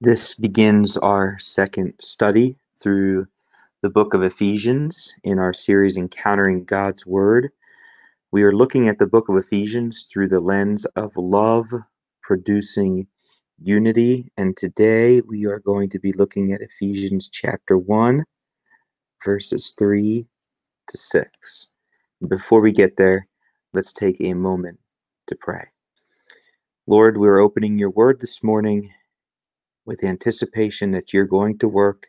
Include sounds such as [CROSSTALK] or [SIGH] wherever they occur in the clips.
This begins our second study through the book of Ephesians in our series Encountering God's Word. We are looking at the book of Ephesians through the lens of love producing unity, and today we are going to be looking at Ephesians chapter 1, verses 3 to 6. Before we get there, let's take a moment to pray. Lord, we're opening your word this morning with anticipation that you're going to work,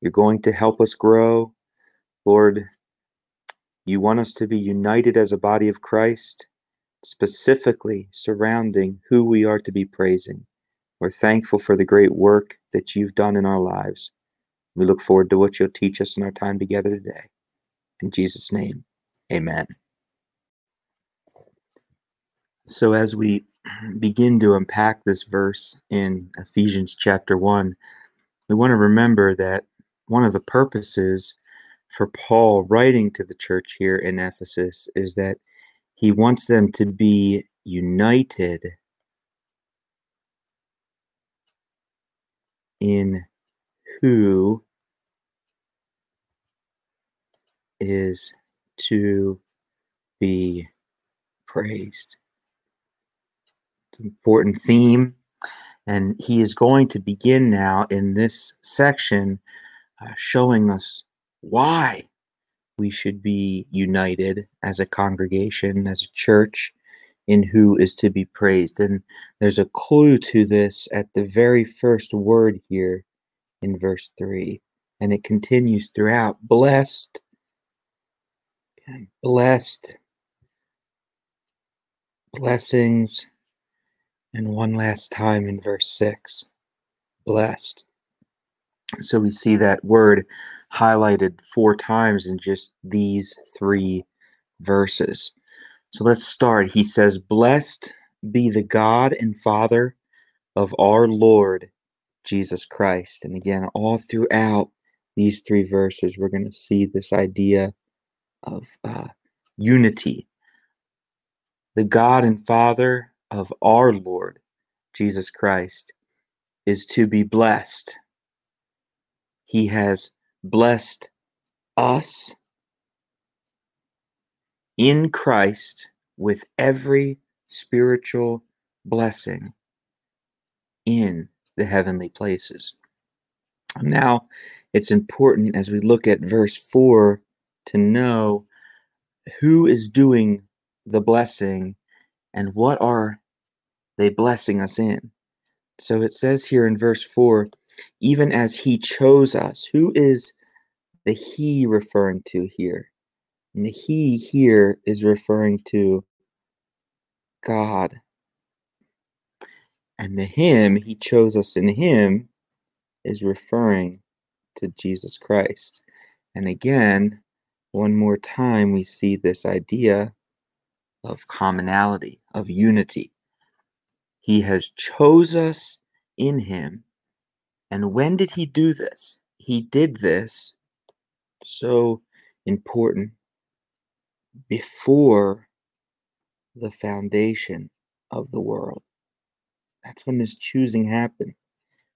you're going to help us grow. Lord, you want us to be united as a body of Christ, specifically surrounding who we are to be praising. We're thankful for the great work that you've done in our lives. We look forward to what you'll teach us in our time together today. In Jesus' name, amen. So, as we [CLEARS THROAT] begin to unpack this verse in Ephesians chapter 1, we want to remember that one of the purposes for Paul writing to the church here in Ephesus is that he wants them to be united in who is to be praised important theme. And he is going to begin now in this section uh, showing us why we should be united as a congregation, as a church, in who is to be praised. And there's a clue to this at the very first word here in verse 3. And it continues throughout. Blessed, blessed, blessings, and one last time in verse 6 blessed. So we see that word highlighted four times in just these three verses. So let's start. He says, Blessed be the God and Father of our Lord Jesus Christ. And again, all throughout these three verses, we're going to see this idea of uh, unity. The God and Father of our Lord Jesus Christ is to be blessed. He has blessed us in Christ with every spiritual blessing in the heavenly places. Now, it's important as we look at verse 4 to know who is doing the blessing and what are they blessing us in? So it says here in verse 4 even as he chose us. Who is the he referring to here? And the he here is referring to God. And the him, he chose us in him, is referring to Jesus Christ. And again, one more time, we see this idea of commonality, of unity. He has chose us in him. And when did he do this? He did this so important before the foundation of the world. That's when this choosing happened.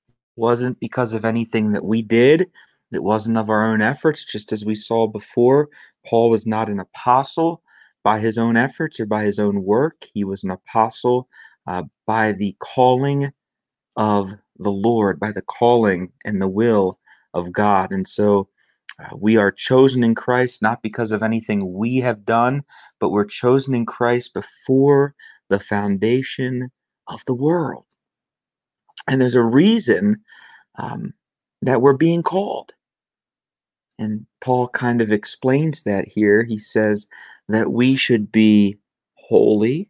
It wasn't because of anything that we did. It wasn't of our own efforts, just as we saw before. Paul was not an apostle by his own efforts or by his own work. He was an apostle uh, by the calling of the Lord, by the calling and the will of God. And so uh, we are chosen in Christ not because of anything we have done, but we're chosen in Christ before the foundation of the world. And there's a reason um, that we're being called. And Paul kind of explains that here. He says that we should be holy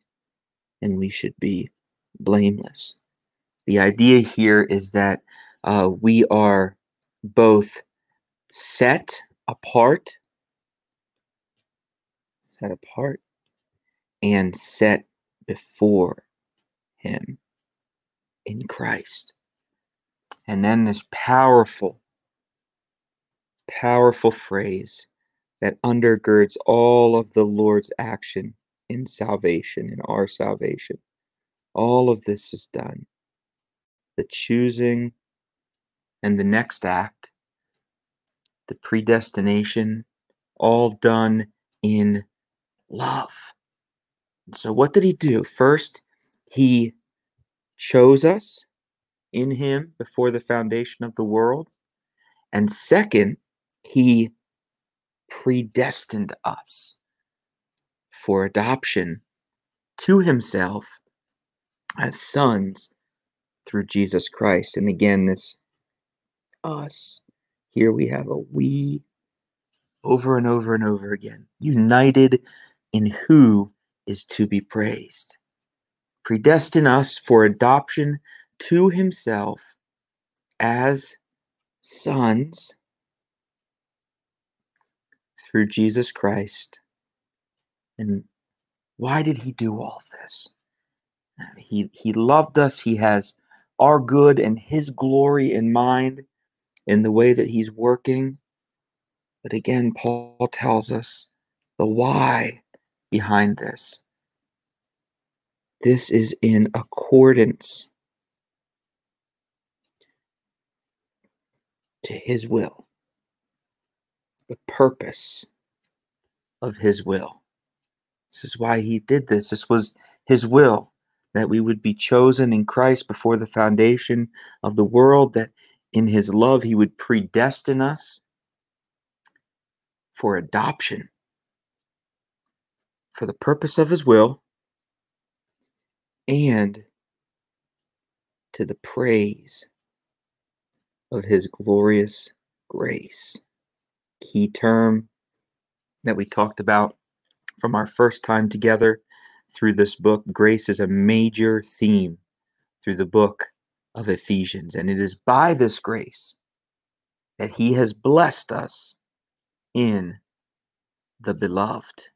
and we should be blameless. The idea here is that uh, we are both set apart, set apart, and set before Him in Christ. And then this powerful, powerful phrase that undergirds all of the Lord's action in salvation, in our salvation. All of this is done. The choosing and the next act, the predestination, all done in love. So, what did he do? First, he chose us in him before the foundation of the world. And second, he predestined us for adoption to himself as sons through Jesus Christ. And again, this us, here we have a we over and over and over again, united in who is to be praised. Predestine us for adoption to himself as sons through Jesus Christ. And why did he do all this? Uh, he, he loved us. He has our good and his glory in mind in the way that he's working. But again, Paul tells us the why behind this. This is in accordance to his will, the purpose of his will. This is why he did this. This was his will that we would be chosen in Christ before the foundation of the world, that in his love he would predestine us for adoption for the purpose of his will and to the praise of his glorious grace. Key term that we talked about from our first time together through this book. Grace is a major theme through the book of Ephesians, and it is by this grace that he has blessed us in the beloved.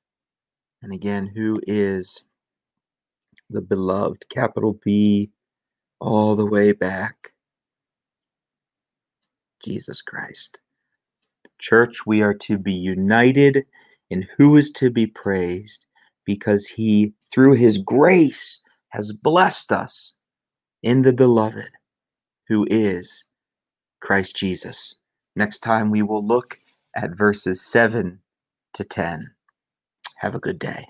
And again, who is the beloved? Capital B, all the way back. Jesus Christ. Church, we are to be united in who is to be praised because he, through his grace, has blessed us in the beloved, who is Christ Jesus. Next time we will look at verses 7 to 10. Have a good day.